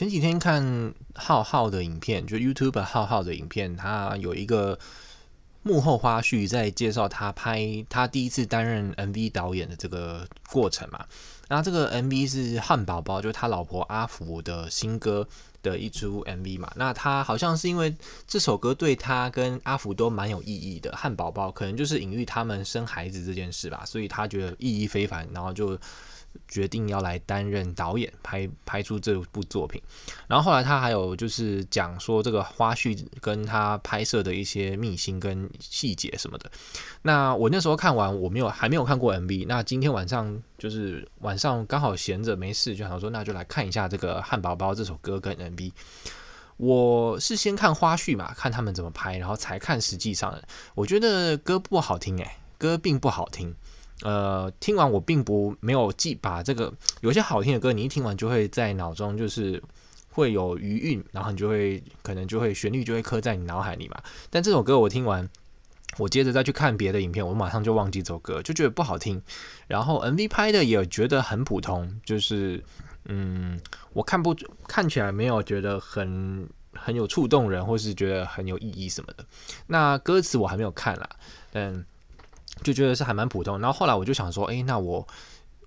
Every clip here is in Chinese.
前几天看浩浩的影片，就 YouTube 浩浩的影片，他有一个幕后花絮，在介绍他拍他第一次担任 MV 导演的这个过程嘛。那这个 MV 是汉堡包，就是他老婆阿福的新歌的一出 MV 嘛。那他好像是因为这首歌对他跟阿福都蛮有意义的，汉堡包可能就是隐喻他们生孩子这件事吧，所以他觉得意义非凡，然后就。决定要来担任导演，拍拍出这部作品。然后后来他还有就是讲说这个花絮跟他拍摄的一些秘辛跟细节什么的。那我那时候看完，我没有还没有看过 MV。那今天晚上就是晚上刚好闲着没事，就想说那就来看一下这个汉堡包这首歌跟 MV。我是先看花絮嘛，看他们怎么拍，然后才看实际上的。我觉得歌不好听诶，歌并不好听。呃，听完我并不没有记把这个有些好听的歌，你一听完就会在脑中就是会有余韵，然后你就会可能就会旋律就会刻在你脑海里嘛。但这首歌我听完，我接着再去看别的影片，我马上就忘记这首歌，就觉得不好听。然后 MV 拍的也觉得很普通，就是嗯，我看不看起来没有觉得很很有触动人，或是觉得很有意义什么的。那歌词我还没有看啦，但。就觉得是还蛮普通，然后后来我就想说，诶，那我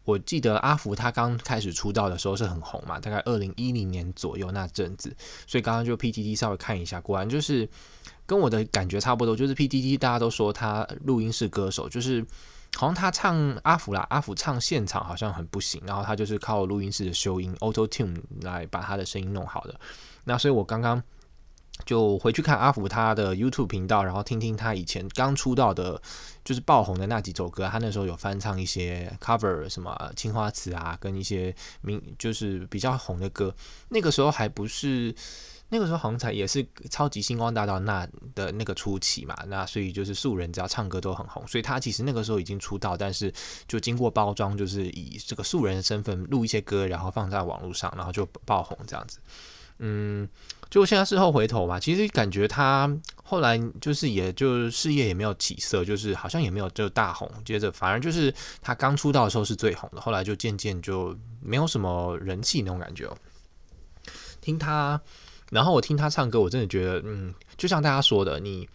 我记得阿福他刚开始出道的时候是很红嘛，大概二零一零年左右那阵子，所以刚刚就 PTT 稍微看一下，果然就是跟我的感觉差不多，就是 PTT 大家都说他录音室歌手，就是好像他唱阿福啦，阿福唱现场好像很不行，然后他就是靠录音室的修音 Auto Tune 来把他的声音弄好的，那所以我刚刚。就回去看阿福他的 YouTube 频道，然后听听他以前刚出道的，就是爆红的那几首歌。他那时候有翻唱一些 cover，什么青花瓷啊，跟一些名就是比较红的歌。那个时候还不是，那个时候好像才也是超级星光大道那的那个初期嘛。那所以就是素人只要唱歌都很红，所以他其实那个时候已经出道，但是就经过包装，就是以这个素人的身份录一些歌，然后放在网络上，然后就爆红这样子。嗯。就现在事后回头吧，其实感觉他后来就是，也就事业也没有起色，就是好像也没有就大红。接着反而就是他刚出道的时候是最红的，后来就渐渐就没有什么人气那种感觉。听他，然后我听他唱歌，我真的觉得，嗯，就像大家说的，你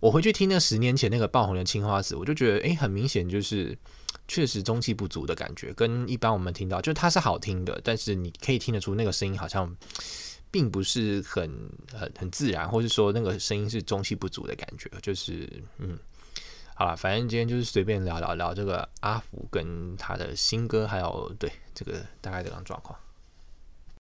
我回去听那十年前那个爆红的《青花瓷》，我就觉得，诶，很明显就是确实中气不足的感觉，跟一般我们听到，就是他是好听的，但是你可以听得出那个声音好像。并不是很很很自然，或是说那个声音是中气不足的感觉，就是嗯，好了，反正今天就是随便聊聊聊这个阿福跟他的新歌，还有对这个大概这种状况。